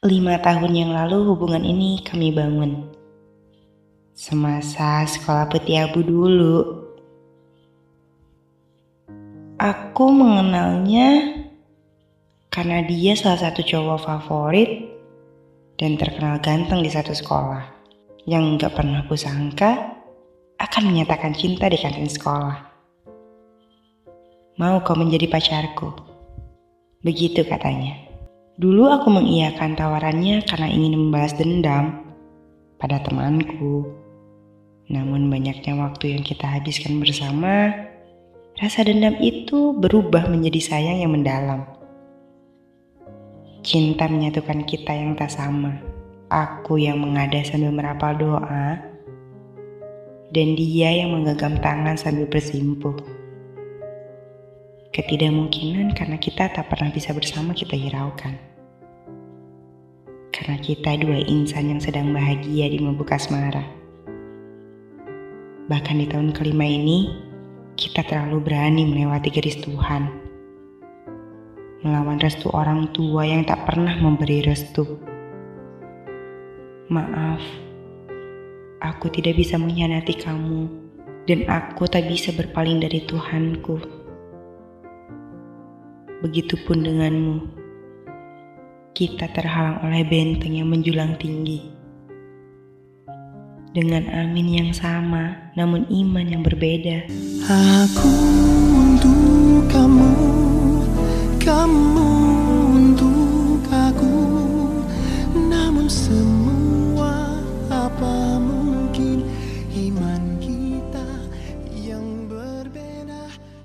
Lima tahun yang lalu hubungan ini kami bangun. Semasa sekolah peti abu dulu. Aku mengenalnya karena dia salah satu cowok favorit dan terkenal ganteng di satu sekolah. Yang gak pernah aku sangka akan menyatakan cinta di kantin sekolah. Mau kau menjadi pacarku? Begitu katanya. Dulu aku mengiyakan tawarannya karena ingin membalas dendam pada temanku. Namun banyaknya waktu yang kita habiskan bersama, rasa dendam itu berubah menjadi sayang yang mendalam. Cinta menyatukan kita yang tak sama. Aku yang mengada sambil merapal doa, dan dia yang menggenggam tangan sambil bersimpuh. Ketidakmungkinan karena kita tak pernah bisa bersama kita hiraukan karena kita dua insan yang sedang bahagia di membuka asmara. Bahkan di tahun kelima ini, kita terlalu berani melewati garis Tuhan. Melawan restu orang tua yang tak pernah memberi restu. Maaf, aku tidak bisa mengkhianati kamu dan aku tak bisa berpaling dari Tuhanku. Begitupun denganmu kita terhalang oleh benteng yang menjulang tinggi. Dengan amin yang sama, namun iman yang berbeda. Aku